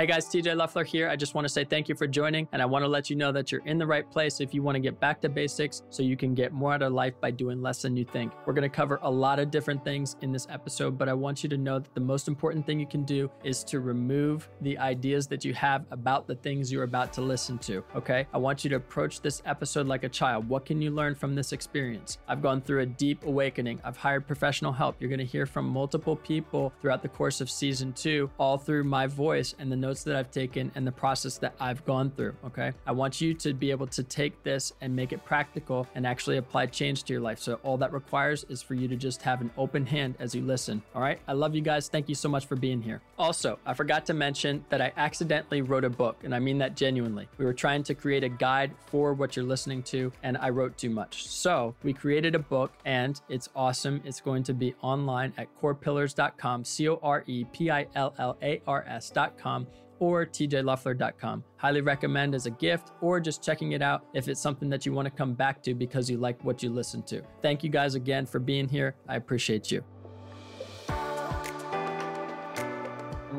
Hey guys, TJ Leffler here. I just want to say thank you for joining, and I want to let you know that you're in the right place if you want to get back to basics so you can get more out of life by doing less than you think. We're going to cover a lot of different things in this episode, but I want you to know that the most important thing you can do is to remove the ideas that you have about the things you're about to listen to. Okay? I want you to approach this episode like a child. What can you learn from this experience? I've gone through a deep awakening. I've hired professional help. You're going to hear from multiple people throughout the course of season two, all through my voice and the notes that I've taken and the process that I've gone through. Okay. I want you to be able to take this and make it practical and actually apply change to your life. So, all that requires is for you to just have an open hand as you listen. All right. I love you guys. Thank you so much for being here. Also, I forgot to mention that I accidentally wrote a book, and I mean that genuinely. We were trying to create a guide for what you're listening to, and I wrote too much. So, we created a book, and it's awesome. It's going to be online at corepillars.com, C O R E P I L L A R S.com or tjleffler.com. Highly recommend as a gift or just checking it out if it's something that you want to come back to because you like what you listen to. Thank you guys again for being here. I appreciate you.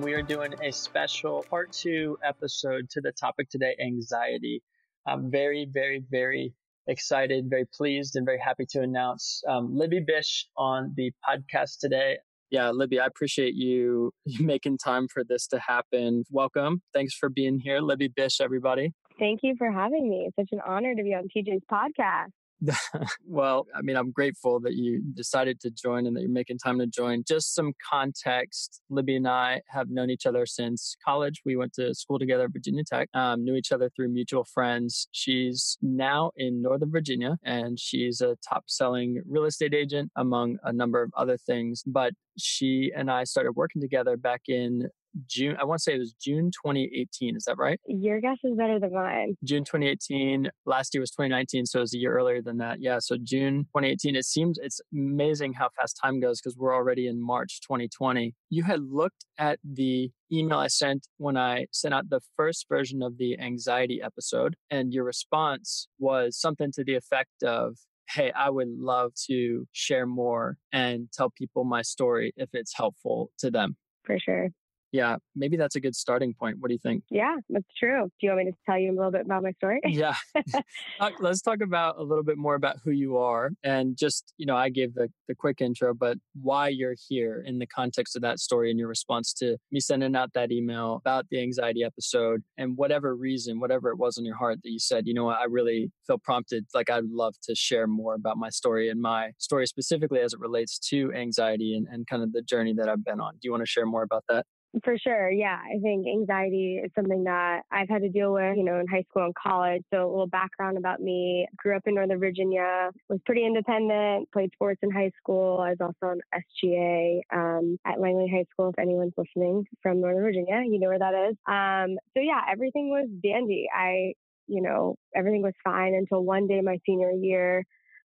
We are doing a special part two episode to the topic today anxiety. I'm very, very, very excited, very pleased, and very happy to announce um, Libby Bish on the podcast today. Yeah, Libby, I appreciate you making time for this to happen. Welcome. Thanks for being here. Libby Bish, everybody. Thank you for having me. It's such an honor to be on TJ's podcast. well, I mean, I'm grateful that you decided to join and that you're making time to join. Just some context Libby and I have known each other since college. We went to school together at Virginia Tech, um, knew each other through mutual friends. She's now in Northern Virginia and she's a top selling real estate agent, among a number of other things. But she and I started working together back in June. I want to say it was June 2018. Is that right? Your guess is better than mine. June 2018. Last year was 2019, so it was a year earlier than that. Yeah, so June 2018. It seems it's amazing how fast time goes because we're already in March 2020. You had looked at the email I sent when I sent out the first version of the anxiety episode, and your response was something to the effect of, hey, I would love to share more and tell people my story if it's helpful to them. For sure yeah, maybe that's a good starting point. What do you think? Yeah, that's true. Do you want me to tell you a little bit about my story? yeah. Let's talk about a little bit more about who you are and just, you know, I gave the, the quick intro, but why you're here in the context of that story and your response to me sending out that email about the anxiety episode and whatever reason, whatever it was in your heart that you said, you know what, I really feel prompted. Like I'd love to share more about my story and my story specifically as it relates to anxiety and, and kind of the journey that I've been on. Do you want to share more about that? For sure. Yeah. I think anxiety is something that I've had to deal with, you know, in high school and college. So a little background about me. Grew up in Northern Virginia, was pretty independent, played sports in high school. I was also on SGA um, at Langley High School. If anyone's listening from Northern Virginia, you know where that is. Um, so yeah, everything was dandy. I, you know, everything was fine until one day my senior year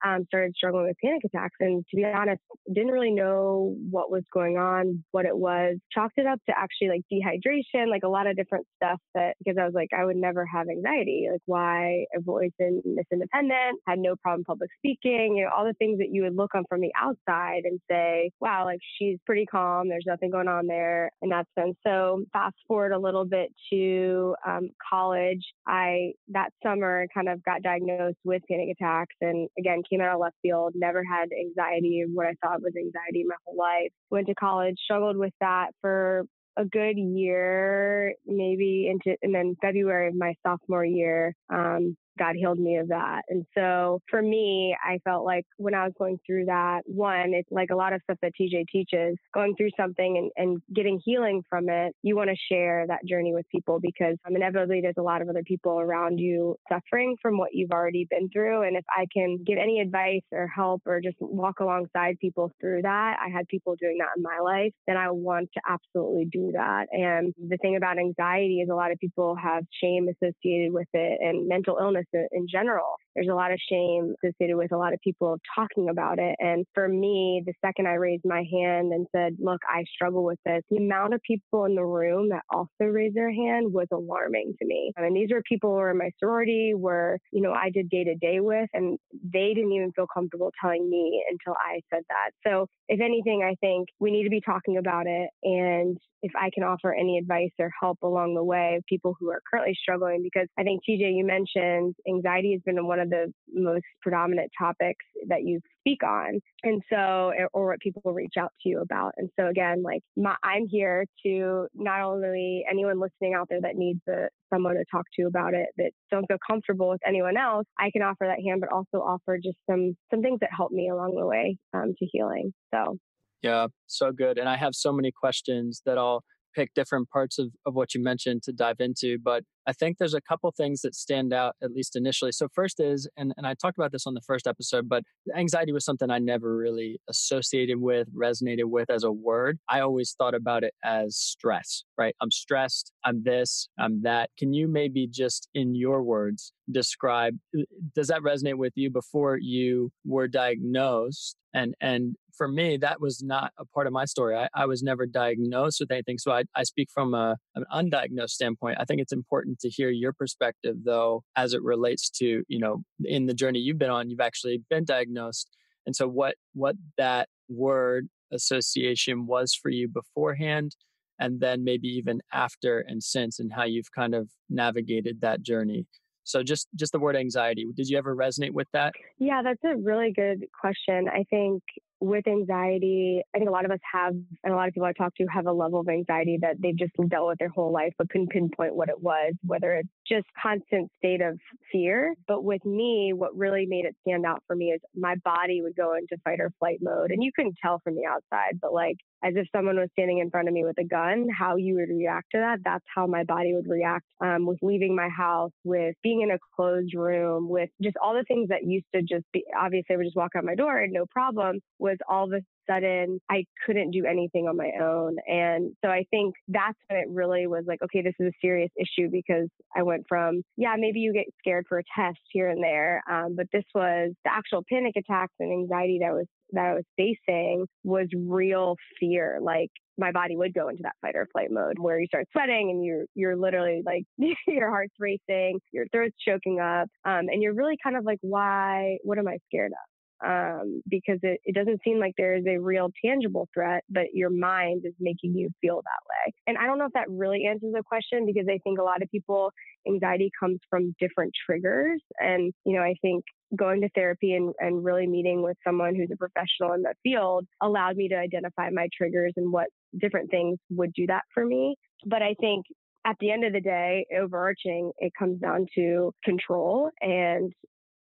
um, started struggling with panic attacks. And to be honest, didn't really know what was going on, what it was. Chalked it up to actually like dehydration, like a lot of different stuff that because I was like, I would never have anxiety. Like why I've always been this independent, had no problem public speaking, you know, all the things that you would look on from the outside and say, wow, like she's pretty calm. There's nothing going on there in that sense. So fast forward a little bit to um, college. I that summer kind of got diagnosed with panic attacks and again came out of left field, never had anxiety, what I thought was anxiety my whole life. Went to college, struggled with that for a good year, maybe into, and then February of my sophomore year, um, God healed me of that. And so for me, I felt like when I was going through that, one, it's like a lot of stuff that TJ teaches, going through something and, and getting healing from it, you want to share that journey with people because um, inevitably there's a lot of other people around you suffering from what you've already been through. And if I can give any advice or help or just walk alongside people through that, I had people doing that in my life, then I want to absolutely do that. And the thing about anxiety is a lot of people have shame associated with it and mental illness in general. There's a lot of shame associated with a lot of people talking about it. And for me, the second I raised my hand and said, Look, I struggle with this, the amount of people in the room that also raised their hand was alarming to me. I mean, these were people who were in my sorority, where, you know, I did day to day with, and they didn't even feel comfortable telling me until I said that. So, if anything, I think we need to be talking about it. And if I can offer any advice or help along the way of people who are currently struggling, because I think TJ, you mentioned anxiety has been one of the most predominant topics that you speak on. And so, or what people reach out to you about. And so again, like my, I'm here to not only anyone listening out there that needs a, someone to talk to about it that don't feel comfortable with anyone else, I can offer that hand, but also offer just some, some things that help me along the way um, to healing. So yeah, so good. And I have so many questions that I'll pick different parts of, of what you mentioned to dive into. But I think there's a couple things that stand out, at least initially. So, first is, and, and I talked about this on the first episode, but anxiety was something I never really associated with, resonated with as a word. I always thought about it as stress, right? I'm stressed, I'm this, I'm that. Can you maybe just in your words describe, uh, does that resonate with you before you were diagnosed? And, and for me, that was not a part of my story. I, I was never diagnosed with anything. So I, I speak from a, an undiagnosed standpoint. I think it's important to hear your perspective though as it relates to you know in the journey you've been on you've actually been diagnosed and so what what that word association was for you beforehand and then maybe even after and since and how you've kind of navigated that journey so just just the word anxiety did you ever resonate with that yeah that's a really good question i think with anxiety, I think a lot of us have, and a lot of people I talk to have a level of anxiety that they've just dealt with their whole life, but couldn't pinpoint what it was, whether it's just constant state of fear. But with me, what really made it stand out for me is my body would go into fight or flight mode. And you couldn't tell from the outside, but like as if someone was standing in front of me with a gun, how you would react to that, that's how my body would react um, with leaving my house, with being in a closed room, with just all the things that used to just be obviously I would just walk out my door and no problem was all of a sudden I couldn't do anything on my own. And so I think that's when it really was like, okay, this is a serious issue because I went from, yeah, maybe you get scared for a test here and there. Um, but this was the actual panic attacks and anxiety that was that I was facing was real fear. Like my body would go into that fight or flight mode where you start sweating and you're you're literally like your heart's racing, your throat's choking up, um, and you're really kind of like, why? What am I scared of? Um, because it, it doesn't seem like there is a real tangible threat, but your mind is making you feel that way. And I don't know if that really answers the question because I think a lot of people, anxiety comes from different triggers. And, you know, I think going to therapy and, and really meeting with someone who's a professional in the field allowed me to identify my triggers and what different things would do that for me. But I think at the end of the day, overarching, it comes down to control and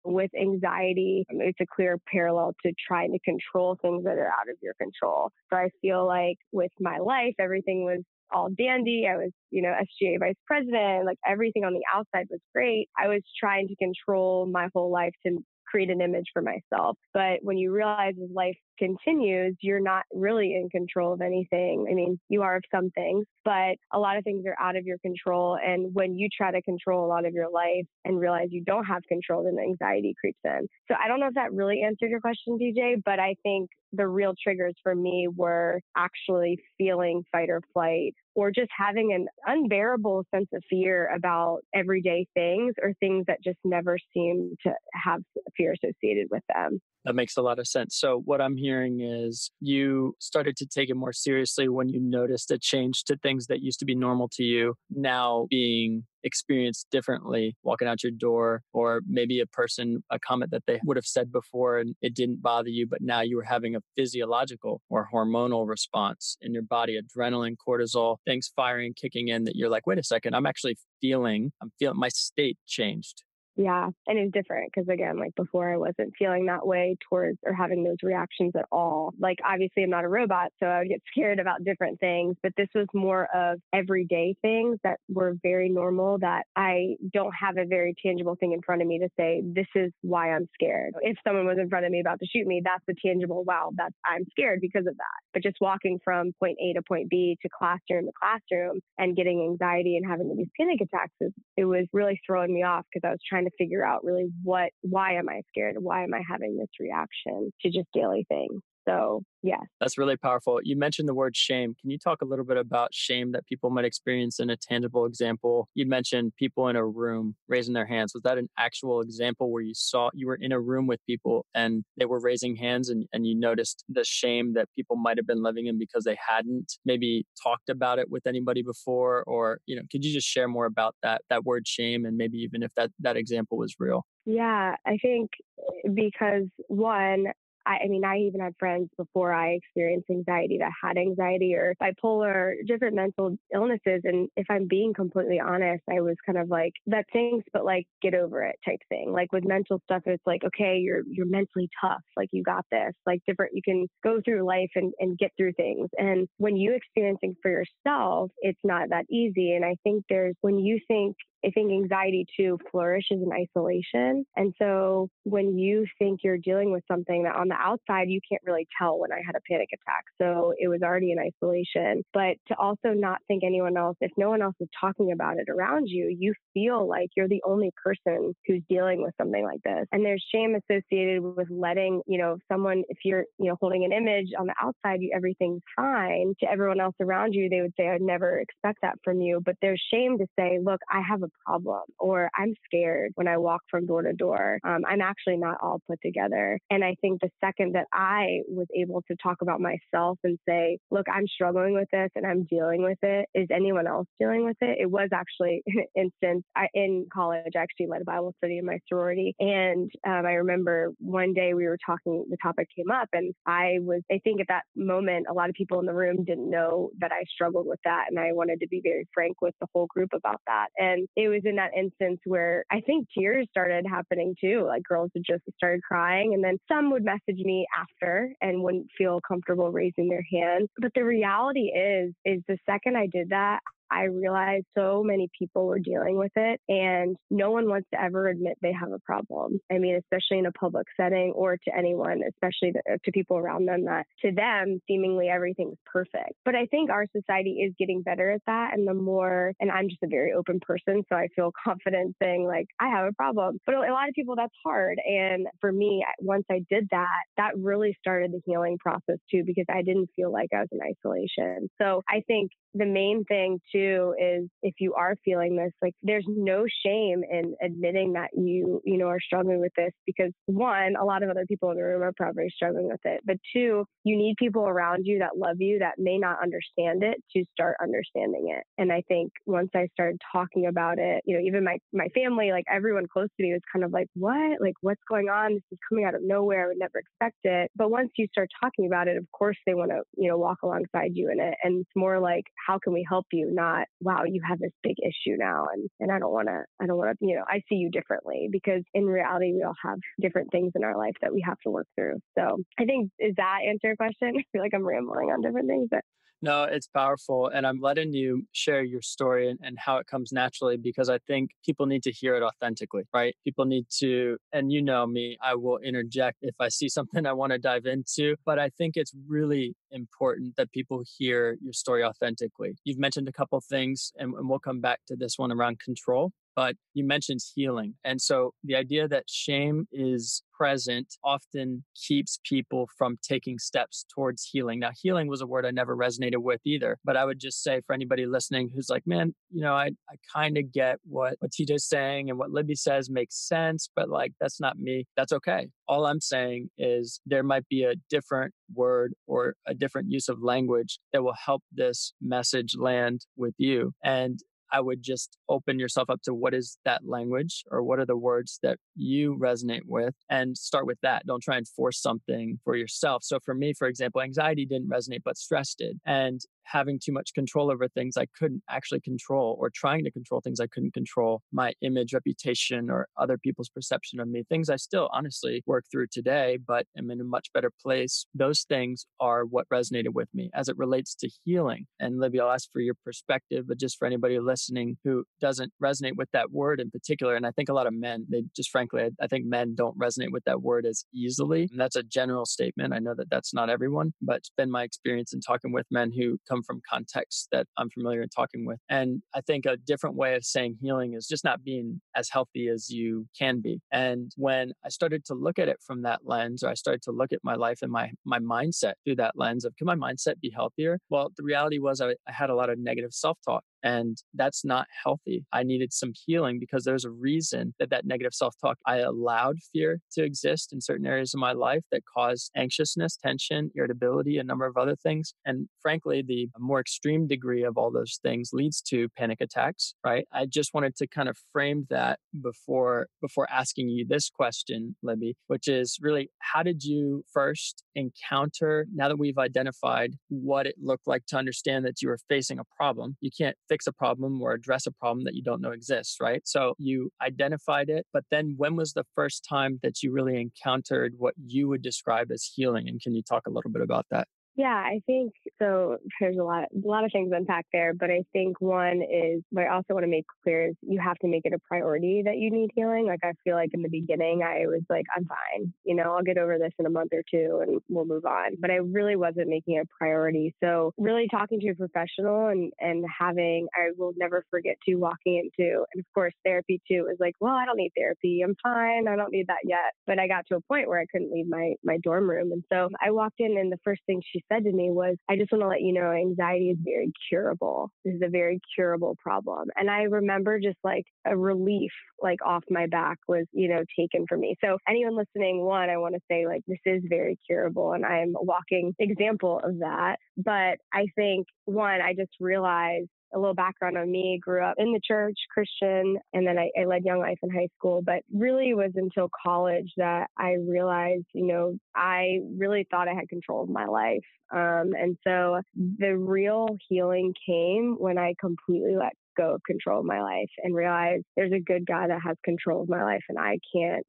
with anxiety, um, it's a clear parallel to trying to control things that are out of your control. So I feel like with my life, everything was all dandy. I was, you know, SGA vice president, like everything on the outside was great. I was trying to control my whole life to create an image for myself. But when you realize life continues, you're not really in control of anything. I mean, you are of some things, but a lot of things are out of your control. And when you try to control a lot of your life and realize you don't have control, then anxiety creeps in. So I don't know if that really answered your question, TJ, but I think the real triggers for me were actually feeling fight or flight or just having an unbearable sense of fear about everyday things or things that just never seem to have fear associated with them. That makes a lot of sense. So, what I'm hearing is you started to take it more seriously when you noticed a change to things that used to be normal to you now being experienced differently walking out your door, or maybe a person, a comment that they would have said before and it didn't bother you, but now you were having a physiological or hormonal response in your body, adrenaline, cortisol, things firing, kicking in that you're like, wait a second, I'm actually feeling, I'm feeling my state changed. Yeah. And it's different because, again, like before, I wasn't feeling that way towards or having those reactions at all. Like, obviously, I'm not a robot, so I would get scared about different things, but this was more of everyday things that were very normal that I don't have a very tangible thing in front of me to say, this is why I'm scared. If someone was in front of me about to shoot me, that's the tangible, wow, that's, I'm scared because of that. But just walking from point A to point B to classroom to classroom and getting anxiety and having these panic attacks, it was really throwing me off because I was trying to figure out really what, why am I scared? Why am I having this reaction to just daily things? So, yes. That's really powerful. You mentioned the word shame. Can you talk a little bit about shame that people might experience in a tangible example? You mentioned people in a room raising their hands. Was that an actual example where you saw you were in a room with people and they were raising hands and, and you noticed the shame that people might have been living in because they hadn't maybe talked about it with anybody before? Or, you know, could you just share more about that that word shame and maybe even if that that example was real? Yeah, I think eh, because one, I, I mean, I even had friends before I experienced anxiety that had anxiety or bipolar, different mental illnesses. And if I'm being completely honest, I was kind of like, that stinks, but like, get over it type thing. Like with mental stuff, it's like, okay, you're, you're mentally tough. Like you got this, like different, you can go through life and, and get through things. And when you experiencing for yourself, it's not that easy. And I think there's, when you think I think anxiety too flourishes in isolation. And so when you think you're dealing with something that on the outside, you can't really tell when I had a panic attack. So it was already in isolation. But to also not think anyone else, if no one else is talking about it around you, you feel like you're the only person who's dealing with something like this. And there's shame associated with letting, you know, someone, if you're, you know, holding an image on the outside, you, everything's fine. To everyone else around you, they would say, I'd never expect that from you. But there's shame to say, look, I have a problem or I'm scared when I walk from door to door. Um, I'm actually not all put together. And I think the second that I was able to talk about myself and say, look, I'm struggling with this and I'm dealing with it. Is anyone else dealing with it? It was actually an instance I, in college. I actually led a Bible study in my sorority. And um, I remember one day we were talking, the topic came up, and I was, I think at that moment, a lot of people in the room didn't know that I struggled with that. And I wanted to be very frank with the whole group about that. And it was in that instance where I think tears started happening too. Like girls would just started crying, and then some would message me after and wouldn't feel comfortable raising their hand. But the reality is, is the second I did that, I realized so many people were dealing with it and no one wants to ever admit they have a problem. I mean, especially in a public setting or to anyone, especially to, uh, to people around them that to them seemingly everything's perfect. But I think our society is getting better at that. And the more, and I'm just a very open person, so I feel confident saying like, I have a problem. But a lot of people, that's hard. And for me, once I did that, that really started the healing process too, because I didn't feel like I was in isolation. So I think the main thing too is if you are feeling this, like there's no shame in admitting that you, you know, are struggling with this because one, a lot of other people in the room are probably struggling with it. But two, you need people around you that love you that may not understand it to start understanding it. And I think once I started talking about it, you know, even my my family, like everyone close to me was kind of like, What? Like what's going on? This is coming out of nowhere. I would never expect it. But once you start talking about it, of course they want to, you know, walk alongside you in it. And it's more like how can we help you? Not, wow, you have this big issue now. And, and I don't want to, I don't want to, you know, I see you differently because in reality, we all have different things in our life that we have to work through. So I think, is that answer your question? I feel like I'm rambling on different things, but no, it's powerful. And I'm letting you share your story and, and, how it comes naturally because I think people need to hear it authentically, right? People need to, and you know me, I will interject if I see something I want to dive into. But I think it's really important that people hear your story authentically. You've mentioned a couple things, and, and we'll come back to this one around control but you mentioned healing. And so the idea that shame is present often keeps people from taking steps towards healing. Now, healing was a word I never resonated with either, but I would just say for anybody listening who's like, man, you know, I, I kind of get what, what TJ's saying and what Libby says makes sense, but like, that's not me. That's okay. All I'm saying is there might be a different word or a different use of language that will help this message land with you. And I would just open yourself up to what is that language or what are the words that you resonate with and start with that. Don't try and force something for yourself. So for me, for example, anxiety didn't resonate, but stress did. And having too much control over things I couldn't actually control or trying to control things I couldn't control, my image, reputation, or other people's perception of me, things I still honestly work through today, but am in a much better place. Those things are what resonated with me as it relates to healing. And Libby, I'll ask for your perspective, but just for anybody listening who doesn't resonate with that word in particular, and I think a lot of men, they just frankly, I think men don't resonate with that word as easily. And that's a general statement. I know that that's not everyone, but it's been my experience in talking with men who come come from contexts that I'm familiar in talking with. And I think a different way of saying healing is just not being as healthy as you can be. And when I started to look at it from that lens, or I started to look at my life and my my mindset through that lens of can my mindset be healthier? Well, the reality was I, I had a lot of negative self-talk and that's not healthy. I needed some healing because there's a reason that that negative self talk, I allowed fear to exist in certain areas of my life that caused anxiousness, tension, irritability, a number of other things. And frankly, the more extreme degree of all those things leads to panic attacks, right? I just wanted to kind of frame that before before asking you this question, Libby, which is really how did you first encounter now that we've identified what it looked like to understand that you were facing a problem? You can't fix fix a problem or address a problem that you don't know exists, right? So you identified it, but then when was the first time that you really encountered what you would describe as healing? And can you talk a little bit about that? Yeah, I think so. There's a lot, a lot of things unpacked there, but I think one is what I also want to make clear is you have to make it a priority that you need healing. Like I feel like in the beginning, I was like, I'm fine, you know, I'll get over this in a month or two and we'll move on. But I really wasn't making it a priority. So really talking to a professional and and having, I will never forget to walking into, and of course therapy too was like, well, I don't need therapy, I'm fine, I don't need that yet. But I got to a point where I couldn't leave my my dorm room, and so I walked in, and the first thing she said to me was, I just want to let you know anxiety is very curable. This is a very curable problem. And I remember just like a relief like off my back was, you know, taken from me. So anyone listening, one, I want to say like this is very curable and I'm a walking example of that. But I think one, I just realized a little background on me, grew up in the church, Christian, and then I, I led Young Life in high school. But really was until college that I realized, you know, I really thought I had control of my life. Um, and so the real healing came when I completely let go of control of my life and realized there's a good God that has control of my life and I can't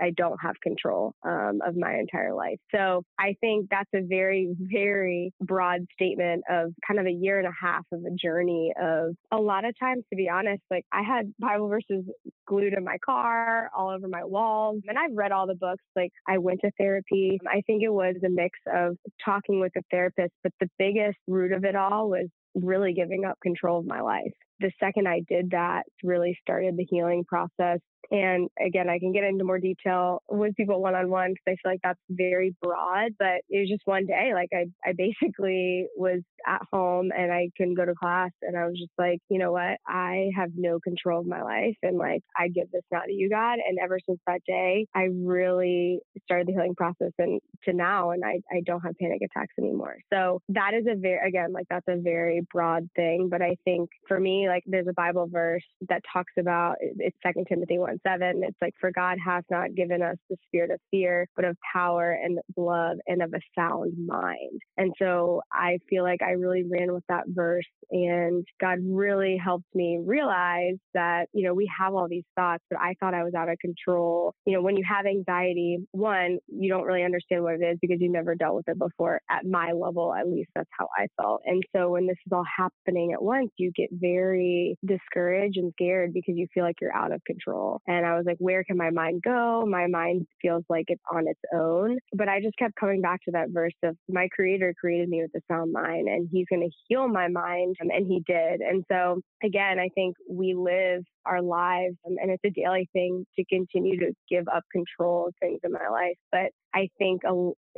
I don't have control um, of my entire life. So I think that's a very, very broad statement of kind of a year and a half of a journey of a lot of times, to be honest, like I had Bible verses glued in my car, all over my walls, and I've read all the books. Like I went to therapy. I think it was a mix of talking with a therapist, but the biggest root of it all was really giving up control of my life. The second I did that, really started the healing process and again, I can get into more detail with people one on one because I feel like that's very broad. But it was just one day, like I, I basically was at home and I couldn't go to class, and I was just like, you know what, I have no control of my life, and like I give this now to you, God. And ever since that day, I really started the healing process, and to now, and I, I don't have panic attacks anymore. So that is a very, again, like that's a very broad thing. But I think for me, like there's a Bible verse that talks about it's Second Timothy one 7, it's like, For God hath not given us the spirit of fear, but of power and love and of a sound mind. And so I feel like I really ran with that verse, and God really helped me realize that, you know, we have all these thoughts, but I thought I was out of control. You know, when you have anxiety, one, you don't really understand what it is because you've never dealt with it before. At my level, at least, that's how I felt. And so when this is all happening at once, you get very discouraged and scared because you feel like you're out of control. And I was like, where can my mind go? My mind feels like it's on its own. But I just kept coming back to that verse of my creator created me with a sound mind and he's going to heal my mind. Um, and he did. And so again, I think we live our lives um, and it's a daily thing to continue to give up control of things in my life. But I think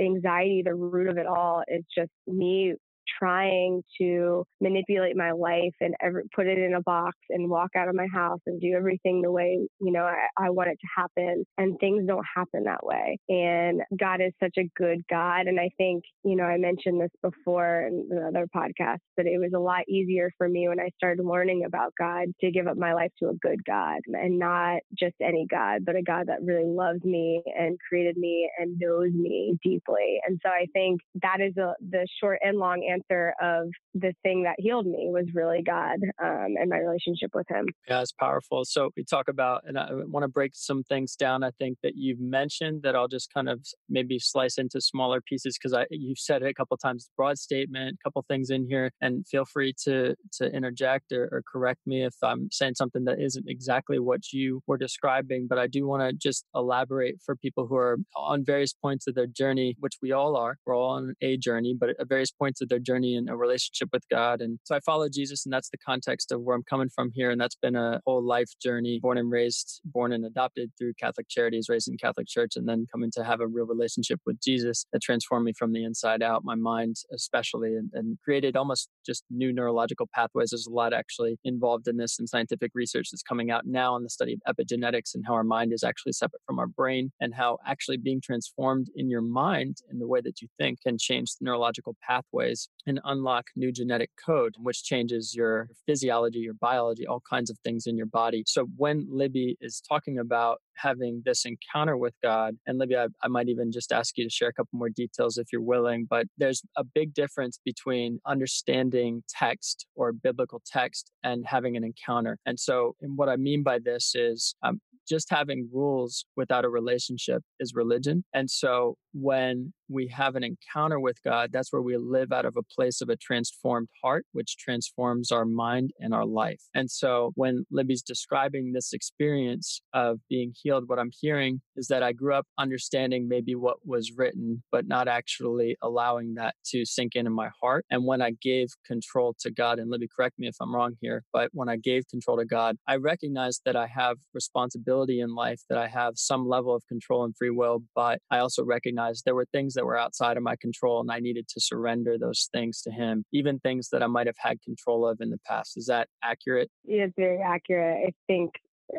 anxiety, the root of it all is just me trying to manipulate my life and put it in a box and walk out of my house and do everything the way, you know, I, I want it to happen. And things don't happen that way. And God is such a good God. And I think, you know, I mentioned this before in another podcast, but it was a lot easier for me when I started learning about God to give up my life to a good God and not just any God, but a God that really loves me and created me and knows me deeply. And so I think that is a, the short and long answer of the thing that healed me was really God um, and my relationship with Him. Yeah, it's powerful. So we talk about, and I want to break some things down. I think that you've mentioned that I'll just kind of maybe slice into smaller pieces because I you've said it a couple times. Broad statement, a couple things in here, and feel free to to interject or, or correct me if I'm saying something that isn't exactly what you were describing. But I do want to just elaborate for people who are on various points of their journey, which we all are. We're all on a journey, but at various points of their journey journey in a relationship with God. And so I follow Jesus, and that's the context of where I'm coming from here. And that's been a whole life journey, born and raised, born and adopted through Catholic Charities, raised in Catholic Church, and then coming to have a real relationship with Jesus that transformed me from the inside out, my mind especially, and, and created almost just new neurological pathways. There's a lot actually involved in this and scientific research that's coming out now on the study of epigenetics and how our mind is actually separate from our brain and how actually being transformed in your mind in the way that you think can change neurological pathways and unlock new genetic code, which changes your physiology, your biology, all kinds of things in your body. So when Libby is talking about having this encounter with God. And Libby, I, I, might even just ask you to share a couple more details if you're willing, but there's a big difference between understanding text or biblical text and having an encounter. And so, and what I mean by this is um, just having rules without a relationship is religion. And so when we have an encounter with God, that's where we live out of a place of a transformed heart, which transforms our mind and our life. And so when Libby's describing this experience of being healed, what I'm hearing is that I grew up understanding maybe what was written, but not actually allowing that to sink in in my heart. And when I gave control to God, and Libby, correct me if I'm wrong here, but when I gave control to God, I recognized that I have responsibility in life, that I have some level of control and free will, but I also recognized there were things that were outside of my control and I needed to surrender those things to Him, even things that I might have had control of in the past. Is that accurate? Yeah, it's very accurate. I think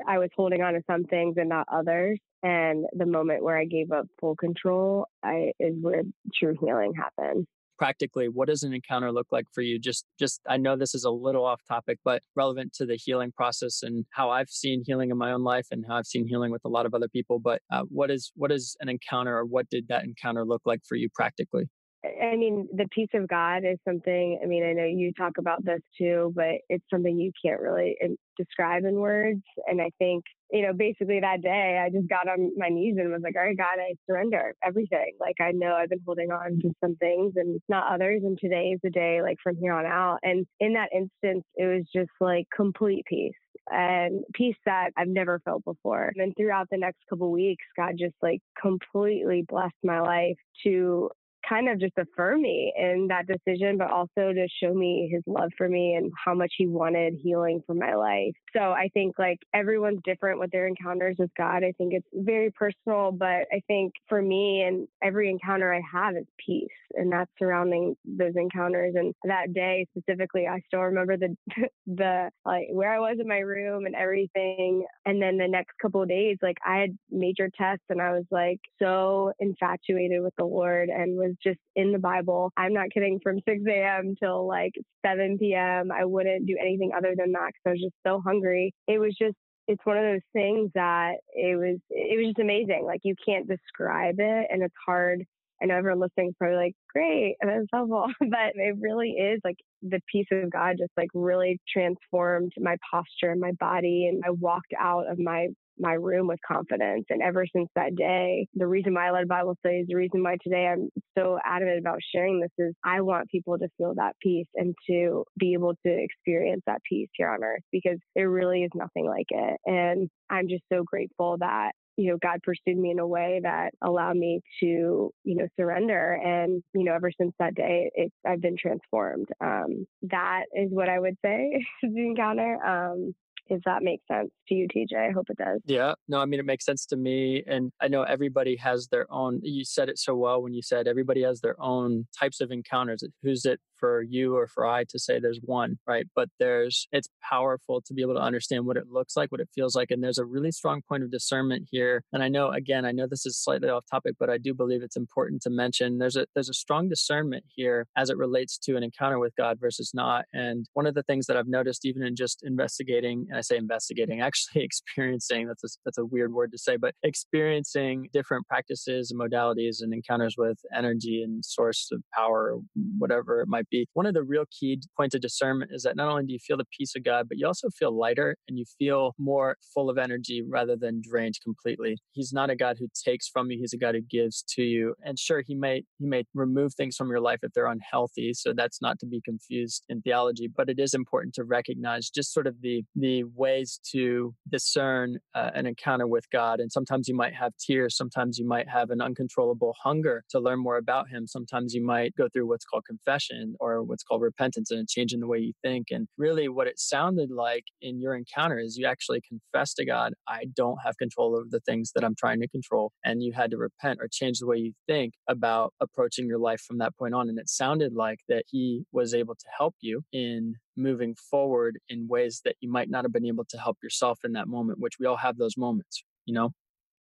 I was holding on to some things and not others. And the moment where I gave up full control, I is where true healing happened. Practically, what does an encounter look like for you? Just, just I know this is a little off topic, but relevant to the healing process and how I've seen healing in my own life and how I've seen healing with a lot of other people. But uh, what is what is an encounter, or what did that encounter look like for you practically? I mean, the peace of God is something, I mean, I know you talk about this too, but it's something you can't really um, describe in words. And I think, you know, basically that day I just got on my knees and was like, all right, God, I surrender everything. Like, I know I've been holding on to some things and not others. And today is the day, like, from here on out. And in that instance, it was just like complete peace and peace that I've never felt before. And throughout the next couple weeks, God just like completely blessed my life to kind of just affirm me in that decision, but also to show me his love for me and how much he wanted healing for my life. So I think like everyone's different with their encounters with God. I think it's very personal, but I think for me and every encounter I have is peace and that's surrounding those encounters. And that day specifically, I still remember the, the like where I was in my room and everything. And then the next couple of days, like I had major tests and I was like so infatuated with the Lord and was just in the Bible. I'm not kidding. From 6 a.m. till like 7 p.m., I wouldn't do anything other than that because I was just so hungry. It was just it's one of those things that it was it was just amazing. Like you can't describe it, and it's hard. I know everyone listening is probably like, great, and that's helpful, but it really is like the peace of God just like really transformed my posture and my body, and I walked out of my my room with confidence. And ever since that day, the reason why I led Bible studies, the reason why today I'm so adamant about sharing this is I want people to feel that peace and to be able to experience that peace here on earth because there really is nothing like it. And I'm just so grateful that you know, God pursued me in a way that allowed me to, you know, surrender. And, you know, ever since that day, it's, I've been transformed. Um, that is what I would say the encounter. Um, if that makes sense to you, TJ. I hope it does. Yeah. No, I mean, it makes sense to me. And I know everybody has their own, you said it so well when you said everybody has their own types of encounters. Who's it for you or for I to say there's one, right? But there's, it's powerful to be able to understand what it looks like, what it feels like. And there's a really strong point of discernment here. And I know, again, I know this is slightly off topic, but I do believe it's important to mention there's a, there's a strong discernment here as it relates to an encounter with God versus not. And one of the things that I've noticed, even in just investigating, and I say investigating, actually experiencing, that's a, that's a weird word to say, but experiencing different practices and modalities and encounters with energy and source of power, whatever it might One of the real key points of discernment is that not only do you feel the peace of God, but you also feel lighter and you feel more full of energy rather than drained completely. He's not a God who takes from you, he's a God who gives to you. And sure, he may he may remove things from your life if they're unhealthy, so that's not to be confused in theology, but it is important to recognize just sort of the the ways to discern uh, an encounter with God. And sometimes you might have tears, sometimes you might have an uncontrollable hunger to learn more about him. Sometimes you might go through what's called confession or what's called repentance and a change in the way you think. And really, what it sounded like in your encounter is you actually confessed to God, I don't have control over the things that I'm trying to control. And you had to repent or change the way you think about approaching your life from that point on. And it sounded like that He was able to help you in moving forward in ways that you might not have been able to help yourself in that moment, which we all have those moments, you know?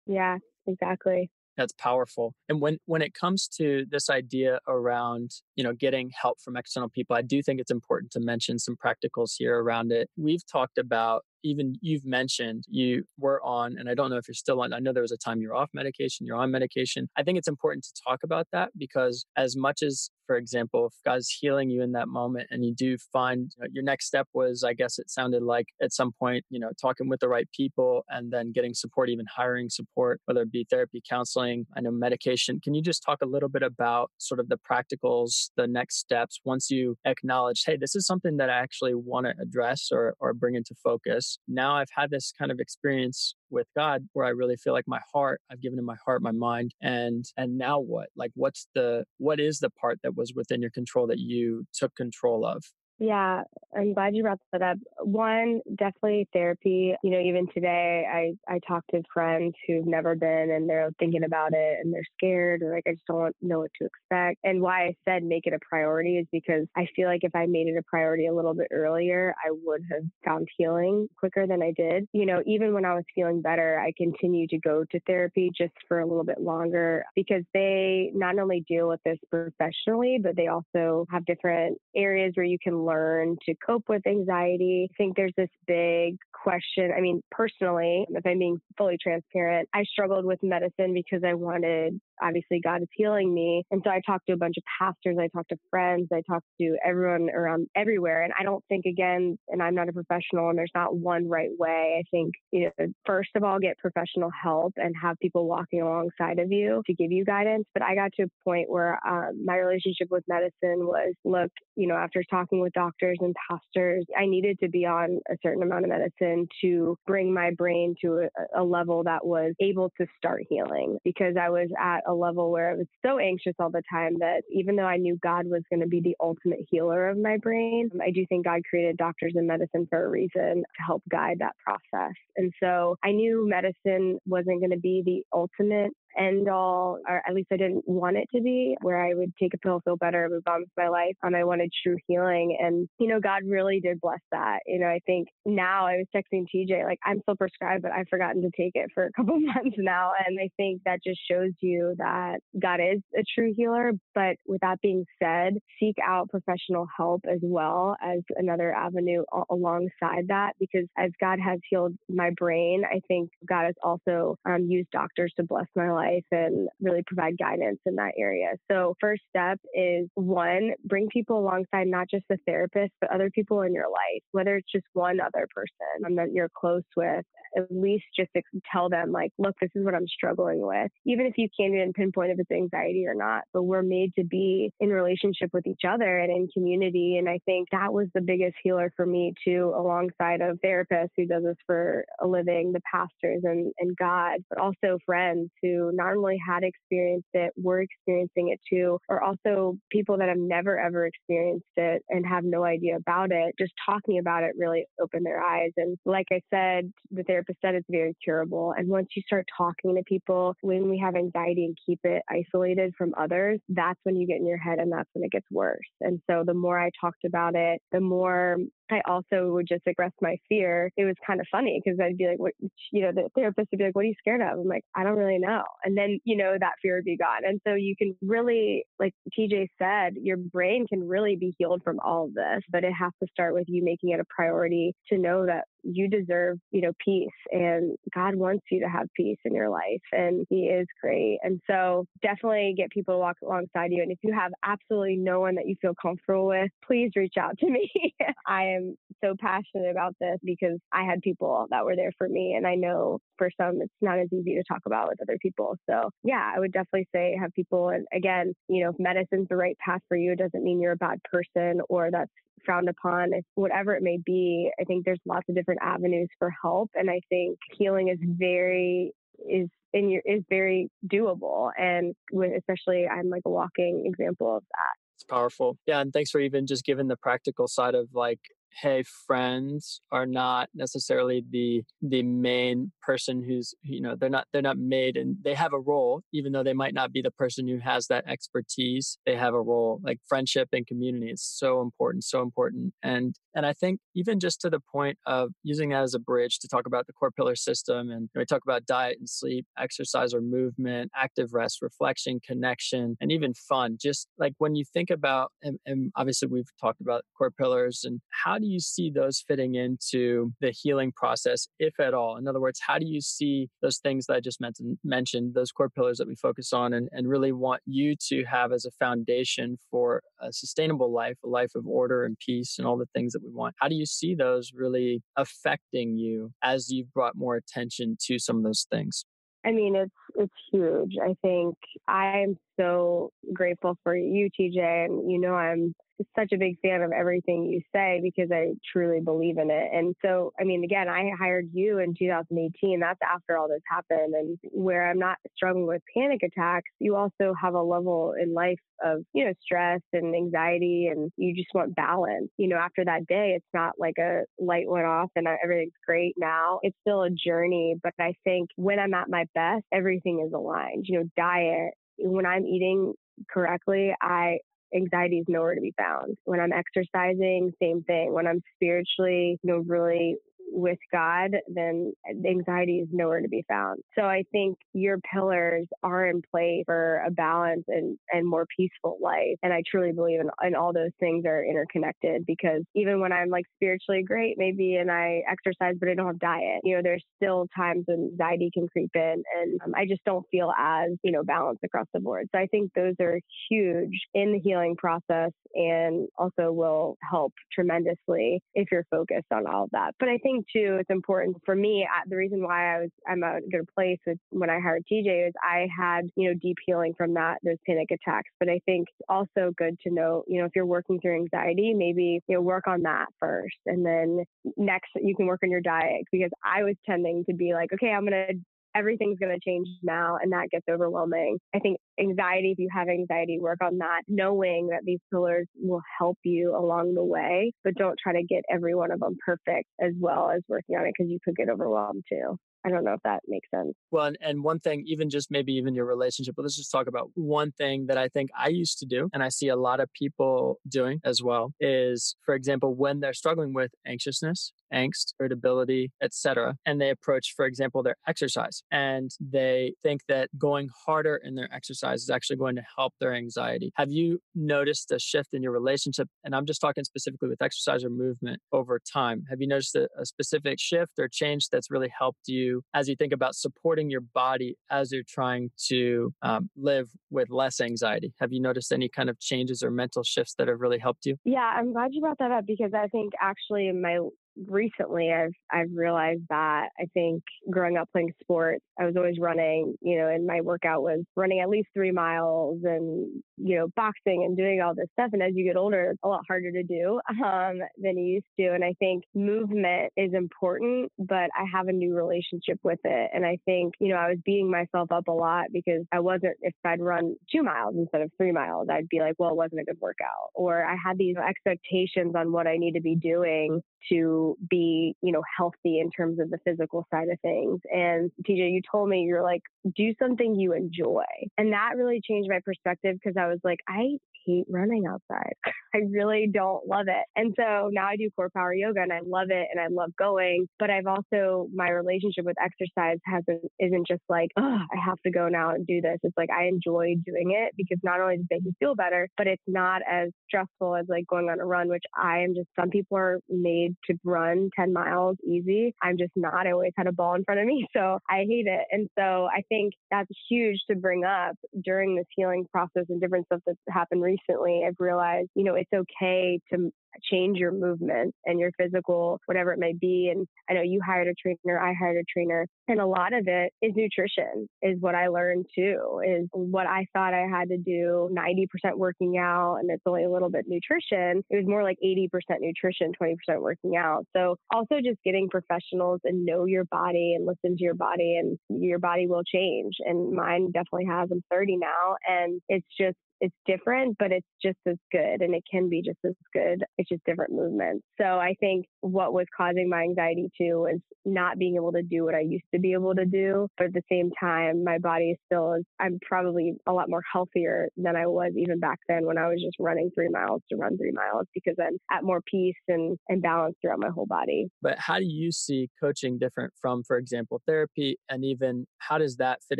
Yeah, exactly that's powerful. And when when it comes to this idea around you know getting help from external people i do think it's important to mention some practicals here around it. We've talked about even you've mentioned you were on, and I don't know if you're still on, I know there was a time you're off medication, you're on medication. I think it's important to talk about that because as much as, for example, if God's healing you in that moment and you do find you know, your next step was, I guess it sounded like at some point, you know, talking with the right people and then getting support, even hiring support, whether it be therapy, counseling, I know medication. Can you just talk a little bit about sort of the practicals, the next steps once you acknowledge, hey, this is something that I actually want to address or, or bring into focus? Now I've had this kind of experience with God where I really feel like my heart, I've given him my heart, my mind, and and now what? Like what's the what is the part that was within your control that you took control of? Yeah, I'm glad you brought that up. One, definitely therapy. You know, even today, I I talk to friends who've never been and they're thinking about it and they're scared or like I just don't know what to expect. And why I said make it a priority is because I feel like if I made it a priority a little bit earlier, I would have found healing quicker than I did. You know, even when I was feeling better, I continued to go to therapy just for a little bit longer because they not only deal with this professionally, but they also have different areas where you can learn learn to cope with anxiety. I think there's this big question. I mean, personally, if I'm being fully transparent, I struggled with medicine because I wanted obviously God is healing me. And so I talked to a bunch of pastors, I talked to friends, I talked to everyone around everywhere. And I don't think, again, and I'm not a professional and there's not one right way. I think, you know, first of all, get professional help and have people walking alongside of you to give you guidance. But I got to a point where um, my relationship with medicine was look, you know, after talking with doctors and pastors, I needed to be on a certain amount of medicine to bring my brain to a, a level that was able to start healing because I was at a level where I was so anxious all the time that even though I knew God was going to be the ultimate healer of my brain, I do think God created doctors and medicine for a reason to help guide that process. And so I knew medicine wasn't going to be the ultimate end all, or at least I didn't want it to be, where I would take a pill, feel better, move on with my life. Um, I wanted true healing. And, you know, God really did bless that. You know, I think now I was texting TJ, like, I'm still prescribed, but I've forgotten to take it for a couple months now. And I think that just shows you that God is a true healer. But with that being said, seek out professional help as well as another avenue alongside that, because as God has healed my brain, I think God has also um, used doctors to bless my life life and really provide guidance in that area. So, first step is one, bring people alongside, not just the therapist, but other people in your life, whether it's just one other person um, that you're close with, at least just tell them, like, look, this is what I'm struggling with. Even if you can't even pinpoint if it's anxiety or not, but we're made to be in relationship with each other and in community. And I think that was the biggest healer for me, too, alongside of therapists who does this for a living, the pastors and, and God, but also friends who not only had experienced it, were experiencing it too, or also people that have never ever experienced it and have no idea about it. Just talking about it really opened their eyes. And like I said, the therapist said it's very curable. And once you start talking to people, when we have anxiety and keep it isolated from others, that's when you get in your head and that's when it gets worse. And so the more I talked about it, the more I also would just express my fear. It was kind of funny because I'd be like, what, you know, the therapist would be like, what are you scared of? I'm like, I don't really know. And then, you know, that fear would be gone. And so you can really, like TJ said, your brain can really be healed from all of this, but it has to start with you making it a priority to know that you deserve, you know, peace and God wants you to have peace in your life and he is great. And so definitely get people to walk alongside you. And if you have absolutely no one that you feel comfortable with, please reach out to me. I am so passionate about this because I had people that were there for me. And I know for some, it's not as easy to talk about with other people. So yeah, I would definitely say have people. And again, you know, if medicine's the right path for you, it doesn't mean you're a bad person or that's frowned upon, whatever it may be. I think there's lots of different avenues for help. And I think healing is very, is in your, is very doable. And with, especially I'm like a walking example of that. It's powerful. Yeah. And thanks for even just giving the practical side of like hey friends are not necessarily the the main person who's you know they're not they're not made and they have a role even though they might not be the person who has that expertise they have a role. Like friendship and community is so important so important. And and i think even just to the point of using that as a bridge to talk about the core pillar system and we talk about diet and sleep exercise or movement active rest reflection connection and even fun. Just like when you think about and, and obviously we've talked about core pillars and how do you see those fitting into the healing process, if at all? In other words, how do you see those things that I just mentioned, mentioned those core pillars that we focus on and, and really want you to have as a foundation for a sustainable life, a life of order and peace and all the things that we want? How do you see those really affecting you as you've brought more attention to some of those things? I mean, it's it's huge. I think I'm so grateful for you, TJ, and you know I'm such a big fan of everything you say because I truly believe in it. And so, I mean, again, I hired you in 2018. That's after all this happened. And where I'm not struggling with panic attacks, you also have a level in life of, you know, stress and anxiety, and you just want balance. You know, after that day, it's not like a light went off and everything's great now. It's still a journey. But I think when I'm at my best, everything is aligned. You know, diet, when I'm eating correctly, I anxiety is nowhere to be found. When I'm exercising, same thing. When I'm spiritually, you know, really with God, then anxiety is nowhere to be found. So I think your pillars are in play for a balance and, and more peaceful life. And I truly believe in, in all those things are interconnected because even when I'm like spiritually great, maybe, and I exercise, but I don't have diet, you know, there's still times when anxiety can creep in and um, I just don't feel as, you know, balanced across the board. So I think those are huge in the healing process and also will help tremendously if you're focused on all of that. But I think too, it's important for me. Uh, the reason why I was I'm out a good place with when I hired TJ is I had you know deep healing from that those panic attacks. But I think also good to know you know if you're working through anxiety, maybe you know work on that first, and then next you can work on your diet because I was tending to be like, okay, I'm gonna everything's going to change now and that gets overwhelming. I think anxiety, if you have anxiety, work on that, knowing that these pillars will help you along the way, but don't try to get every one of them perfect as well as working on it because you could get overwhelmed too. I don't know if that makes sense. Well, and, and one thing, even just maybe even your relationship, but let's just talk about one thing that I think I used to do, and I see a lot of people doing as well, is for example, when they're struggling with anxiousness, angst, irritability, etc., and they approach, for example, their exercise, and they think that going harder in their exercise is actually going to help their anxiety. Have you noticed a shift in your relationship? And I'm just talking specifically with exercise or movement over time. Have you noticed a, a specific shift or change that's really helped you? as you think about supporting your body as you're trying to um, live with less anxiety? Have you noticed any kind of changes or mental shifts that have really helped you? Yeah, I'm glad you brought that up because I think actually my recently I've I've realized that I think growing up playing sports, I was always running, you know, and my workout was running at least three miles and, you know, boxing and doing all this stuff. And as you get older, it's a lot harder to do um, than you used to. And I think movement is important, but I have a new relationship with it. And I think, you know, I was beating myself up a lot because I wasn't, if I'd run two miles instead of three miles, I'd be like, well, it wasn't a good workout. Or I had these expectations on what I need to be doing to be, you know, healthy in terms of the physical side of things. And TJ, you told me you're like, do something you enjoy. And that really changed my perspective because I was like, I hate running outside. I really don't love it. And so now I do CorePower Yoga and I love it and I love going. But I've also, my relationship with exercise hasn't, isn't just like, oh, I have to go now and do this. It's like I enjoy doing it because not only does it make me feel better, but it's not as stressful as like going on a run, which I am just, some people are made to run 10 miles easy. I'm just not. I always had a ball in front of me. So I hate it. And so I think that's huge to bring up during this healing process and different stuff that's happened recently. I've realized, you know, it's okay to change your movement and your physical, whatever it may be. And I know you hired a trainer, I hired a trainer, and a lot of it is nutrition, is what I learned too, is what I thought I had to do 90% working out and it's only a little bit nutrition. It was more like 80% nutrition, 20% working out. So also just getting professionals and know your body and listen to your body and your body will change. And mine definitely has. I'm 30 now and it's just it's different, but it's just as good and it can be just as good. It's just different movements. So I think what was causing my anxiety too is not being able to do what I used to be able to do. But at the same time, my body still is, I'm probably a lot more healthier than I was even back then when I was just running three miles to run three miles because I'm at more peace and, and balance throughout my whole body. But how do you see coaching different from, for example, therapy? And even how does that fit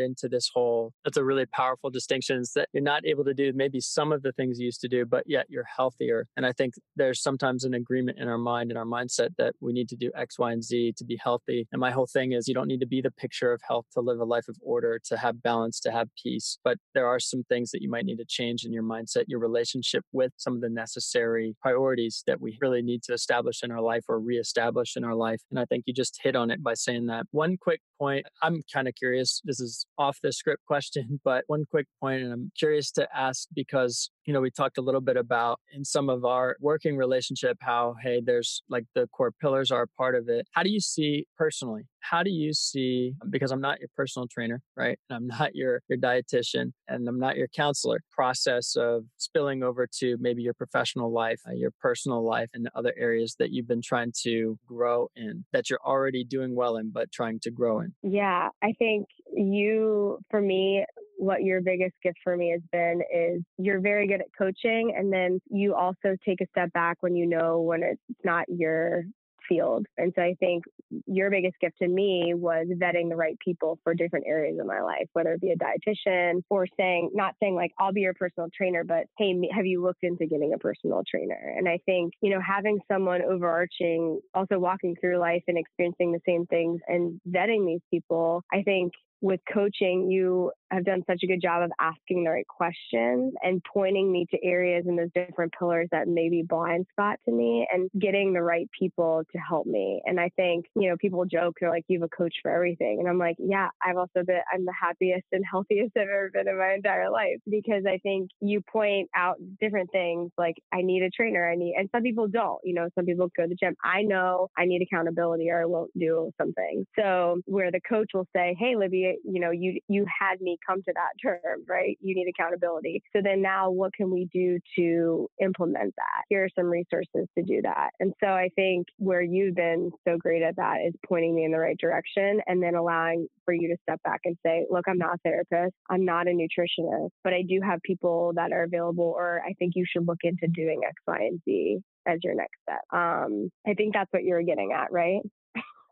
into this whole? That's a really powerful distinction is that you're not able to do maybe some of the things you used to do, but yet you're healthier. And I think there's sometimes an agreement in our mind and our mindset that we need to do X, Y, and Z to be healthy. And my whole thing is you don't need to be the picture of health to live a life of order, to have balance, to have peace. But there are some things that you might need to change in your mindset, your relationship with some of the necessary priorities that we really need to establish in our life or reestablish in our life. And I think you just hit on it by saying that. One quick point I'm kind of curious. This is off the script question, but one quick point, and I'm curious to ask because you know, we talked a little bit about in some of our working relationship how, hey, there's like the core pillars are a part of it. How do you see personally? How do you see, because I'm not your personal trainer, right? And I'm not your, your dietitian and I'm not your counselor, process of spilling over to maybe your professional life, uh, your personal life, and other areas that you've been trying to grow in that you're already doing well in, but trying to grow in? Yeah, I think you, for me, what your biggest gift for me has been is you're very good at coaching and then you also take a step back when you know when it's not your field. And so I think your biggest gift to me was vetting the right people for different areas of my life, whether it be a dietitian or saying, not saying like, I'll be your personal trainer, but hey, have you looked into getting a personal trainer? And I think, you know, having someone overarching, also walking through life and experiencing the same things and vetting these people, I think with coaching, you have done such a good job of asking the right questions and pointing me to areas in those different pillars that may be blind spot to me and getting the right people to help me. And I think, you know, people joke, they're like, you have a coach for everything. And I'm like, yeah, I've also been, I'm the happiest and healthiest I've ever been in my entire life because I think you point out different things like I need a trainer. I need, and some people don't, you know, some people go to the gym. I know I need accountability or I won't do something. So where the coach will say, Hey, Libby, you know, you, you had me come to that term, right? You need accountability. So then now what can we do to implement that? Here are some resources to do that. And so I think where you've been so great at that is pointing me in the right direction and then allowing for you to step back and say, look, I'm not a therapist. I'm not a nutritionist, but I do have people that are available or I think you should look into doing X, Y, and Z as your next step. Um, I think that's what you're getting at, right?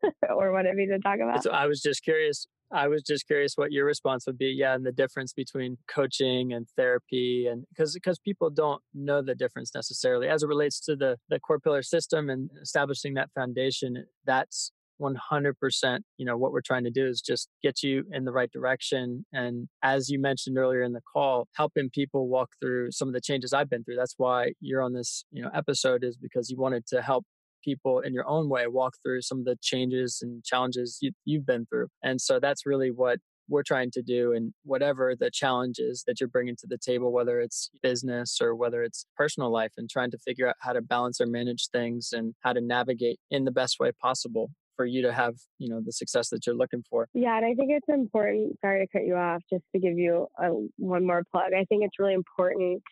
or whatever you to talk about. So I was just curious I was just curious what your response would be. Yeah, and the difference between coaching and therapy, and because because people don't know the difference necessarily as it relates to the the core pillar system and establishing that foundation. That's 100% you know what we're trying to do is just get you in the right direction and as you mentioned earlier in the call helping people walk through some of the changes i've been through that's why you're on this you know episode is because you wanted to help people in your own way walk through some of the changes and challenges you, you've been through. And so that's really what we're trying to do and whatever the challenges that you're bringing to the table whether it's business or whether it's personal life and trying to figure out how to balance or manage things and how to navigate in the best way possible for you to have you know the success that you're looking for yeah and i think it's important sorry to cut you off just to give you a, one more plug i think it's really important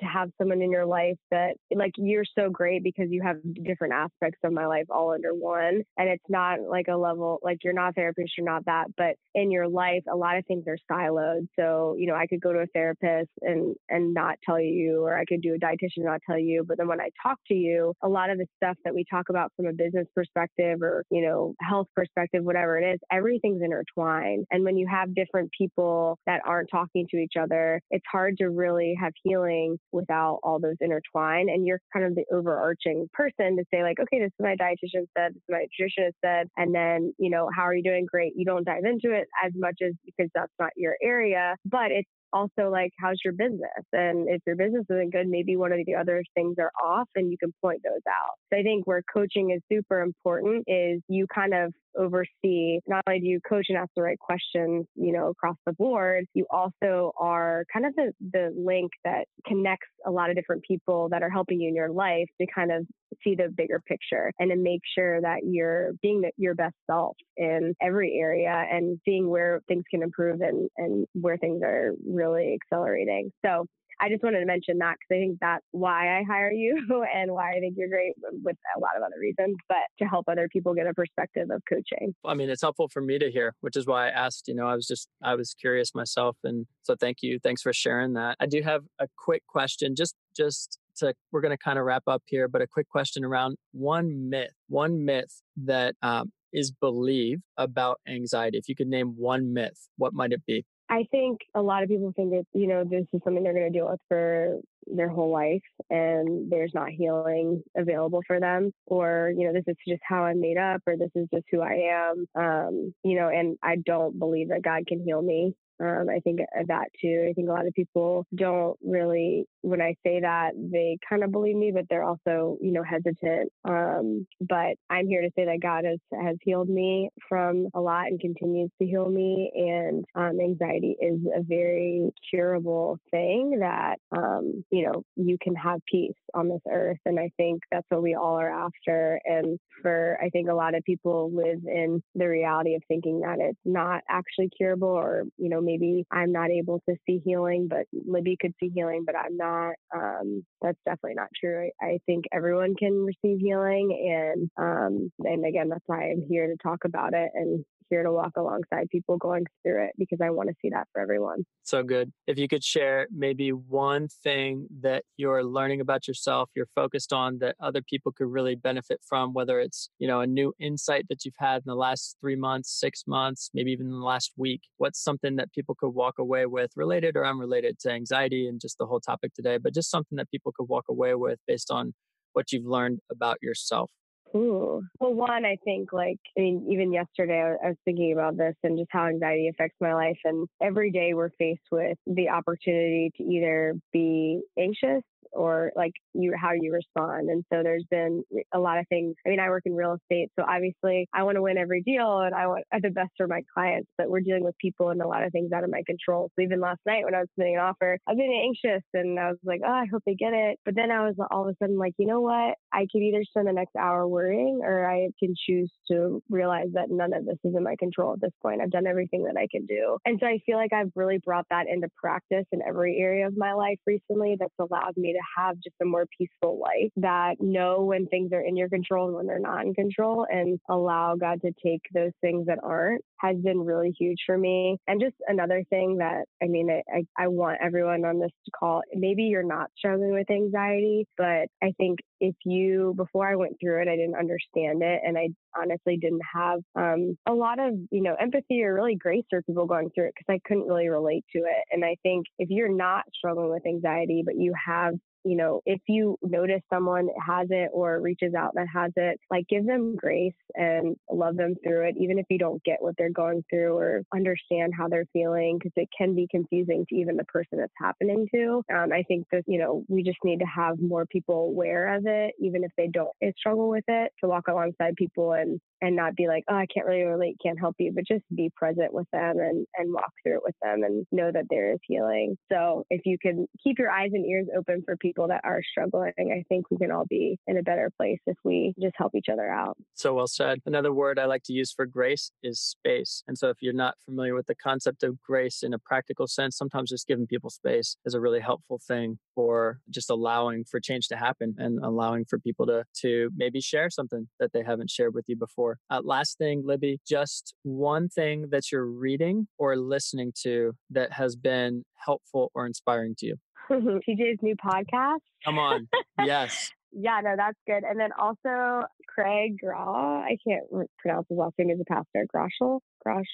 to have someone in your life that like you're so great because you have different aspects of my life all under one and it's not like a level like you're not a therapist you're not that but in your life a lot of things are siloed. So you know i could go to a therapist and and not tell you or i could do a dietitian and not tell you but then when i talk to you a lot of the stuff that we talk about from a business perspective or you know health perspective whatever it is everything's intertwined. And when you have different people that aren't talking to each other it's hard to really have healing without all those intertwined. And you're kind of the overarching person to say, like, okay, this is my dietitian said, this is my nutritionist said, and then, you know, how are you doing? Great. You don't dive into it as much as because that's not your area, but it's also like how's your business and if your business isn't good maybe one of the other things are off and you can point those out so i think where coaching is super important is you kind of oversee not only do you coach and ask the right questions, you know, across the board, you also are kind of the, the link that connects a lot of different people that are helping you in your life to kind of see the bigger picture and to make sure that you're being the, your best self in every area and seeing where things can improve and, and where things are really accelerating. So I just wanted to mention that because I think that's why I hire you and why I think you're great with a lot of other reasons, but to help other people get a perspective of coaching. I mean, it's helpful for me to hear, which is why I asked. You know, I was just, I was curious myself. And so thank you. Thanks for sharing that. I do have a quick question, just, just to, we're going to kind of wrap up here, but a quick question around one myth, one myth that um, is believed about anxiety. If you could name one myth, what might it be? I think a lot of people think that, you know, this is something they're going to deal with for their whole life and there's not healing available for them or, you know, this is just how I'm made up or this is just who I am. Um, you know, and I don't believe that God can heal me. Um, I think that too. I think a lot of people don't really, when I say that, they kind of believe me, but they're also, you know, hesitant. Um, but I'm here to say that God has, has healed me from a lot and continues to heal me. And um, anxiety is a very curable thing that, um, you know, you can have peace on this earth. And I think that's what we all are after. And for, I think a lot of people live in the reality of thinking that it's not actually curable or, you know, maybe I'm not able to see healing, but Libby could see healing, but I'm not. Um, that's definitely not true. I, I, think everyone can receive healing, and um, and again, that's why I'm here to talk about it and here to walk alongside people going through it because I want to see that for everyone. So good. If you could share maybe one thing that you're learning about yourself, you're focused on that other people could really benefit from, whether it's, you know, a new insight that you've had in the last three months, six months, maybe even the last week. What's something that people could walk away with related or unrelated to anxiety and just the whole topic today, but just something that people could walk away with based on what you've learned about yourself? Ooh. Well, one, I think like, I mean, even yesterday I was thinking about this and just how anxiety affects my life. And every day we're faced with the opportunity to either be anxious or like you how you respond. And so there's been a lot of things. I mean, I work in real estate, so obviously I want to win every deal and I want the best for my clients, but we're dealing with people and a lot of things out of my control. So even last night when I was submitting an offer, I've been anxious and I was like, oh, I hope they get it. But then I was all of a sudden like, you know what? I could either spend the next hour worrying or I can choose to realize that none of this is in my control at this point. I've done everything that I can do. And so I feel like I've really brought that into practice in every area of my life recently that's allowed me to have just a more peaceful life that know when things are in your control and when they're not in control and allow God to take those things that aren't has been really huge for me. And just another thing that I mean, I, I want everyone on this call, maybe you're not struggling with anxiety, but I think if you, before I went through it, I didn't understand it and I honestly didn't have um, a lot of, you know, empathy or really grace for people going through it because I couldn't really relate to it. And I think if you're not struggling with anxiety, but you have you know, if you notice someone has it or reaches out that has it, like give them grace and love them through it, even if you don't get what they're going through or understand how they're feeling, because it can be confusing to even the person it's happening to. Um, I think that, you know, we just need to have more people aware of it, even if they don't struggle with it, to walk alongside people and and not be like, oh, I can't really relate, can't help you, but just be present with them and, and walk through it with them and know that there is healing. So if you can keep your eyes and ears open for people that are struggling, I think we can all be in a better place if we just help each other out. So well said. Another word I like to use for grace is space. And so if you're not familiar with the concept of grace in a practical sense, sometimes just giving people space is a really helpful thing for just allowing for change to happen and allowing for people to to maybe share something that they haven't shared with you before. Uh, last thing, Libby, just one thing that you're reading or listening to that has been helpful or inspiring to you. TJ's new podcast. Come on. yes. Yeah, no, that's good. And then also Craig Graw, I can't pronounce his last name. He's a pastor. Groeschel, Grosh.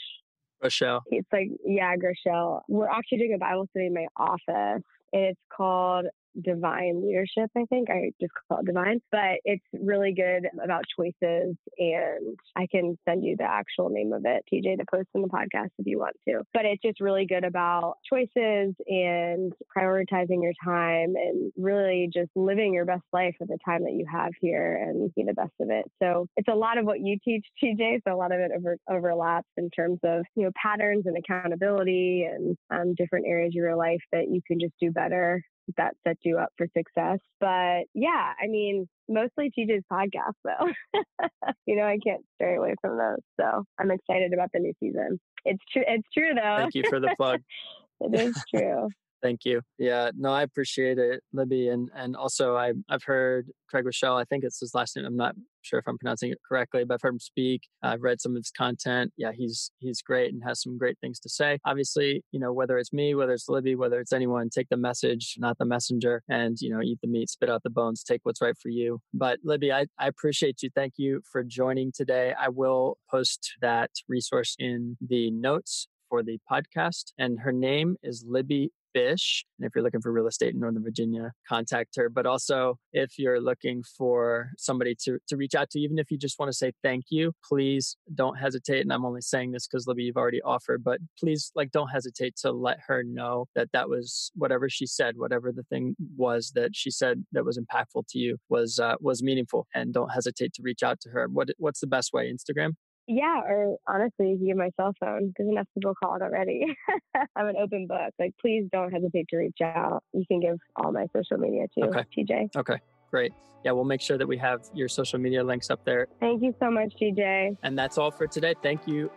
Rochelle. It's like, yeah, Groeschel. We're actually doing a Bible study in my office, and it's called divine leadership, I think. I just call it divine, but it's really good about choices. And I can send you the actual name of it, TJ, to post in the podcast if you want to. But it's just really good about choices and prioritizing your time and really just living your best life with the time that you have here and be the best of it. So it's a lot of what you teach, TJ. So a lot of it over, overlaps in terms of, you know, patterns and accountability and um, different areas of your life that you can just do better that sets you up for success. But yeah, I mean, mostly TJ's podcast though. you know, I can't stray away from those. So I'm excited about the new season. It's true. It's true though. Thank you for the plug. it is true. Thank you. Yeah, no, I appreciate it, Libby. And and also I I've heard Craig Groeschel, I think it's his last name. I'm not sure if I'm pronouncing it correctly, but I've heard him speak. I've read some of his content. Yeah, he's he's great and has some great things to say. Obviously, you know, whether it's me, whether it's Libby, whether it's anyone, take the message, not the messenger, and you know, eat the meat, spit out the bones, take what's right for you. But Libby, I, I appreciate you. Thank you for joining today. I will post that resource in the notes for the podcast. And her name is Libby Bish. And if you're looking for real estate in Northern Virginia, contact her. But also, if you're looking for somebody to, to reach out to, even if you just want to say thank you, please don't hesitate. And I'm only saying this because Libby, you've already offered, but please, like, don't hesitate to let her know that that was whatever she said, whatever the thing was that she said that was impactful to you was uh, was meaningful. And don't hesitate to reach out to her. What what's the best way? Instagram. Yeah, or honestly, you can get my cell phone because enough people called already. I'm an open book. Like, please don't hesitate to reach out. You can give all my social media too, okay. TJ. Okay, great. Yeah, we'll make sure that we have your social media links up there. Thank you so much, TJ. And that's all for today. Thank you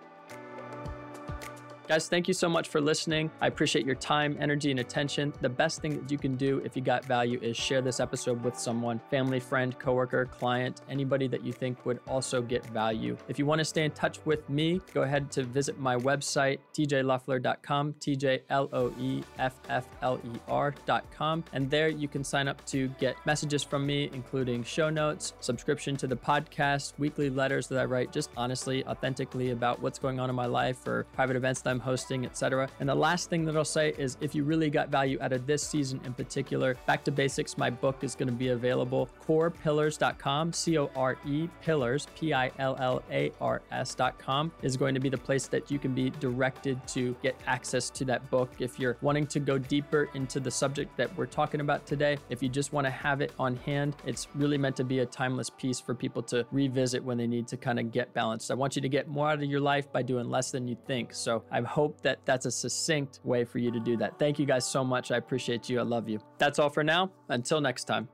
Guys, thank you so much for listening. I appreciate your time, energy, and attention. The best thing that you can do if you got value is share this episode with someone family, friend, coworker, client, anybody that you think would also get value. If you want to stay in touch with me, go ahead to visit my website, tjloeffler.com, T J L O E F F L E R.com. And there you can sign up to get messages from me, including show notes, subscription to the podcast, weekly letters that I write just honestly, authentically about what's going on in my life or private events that I'm I'm hosting, etc. And the last thing that I'll say is if you really got value out of this season in particular, Back to Basics, my book is going to be available. Corepillars.com, C O R E Pillars, P I L L A R S.com is going to be the place that you can be directed to get access to that book. If you're wanting to go deeper into the subject that we're talking about today, if you just want to have it on hand, it's really meant to be a timeless piece for people to revisit when they need to kind of get balanced. I want you to get more out of your life by doing less than you think. So I hope that that's a succinct way for you to do that. Thank you guys so much. I appreciate you. I love you. That's all for now. Until next time.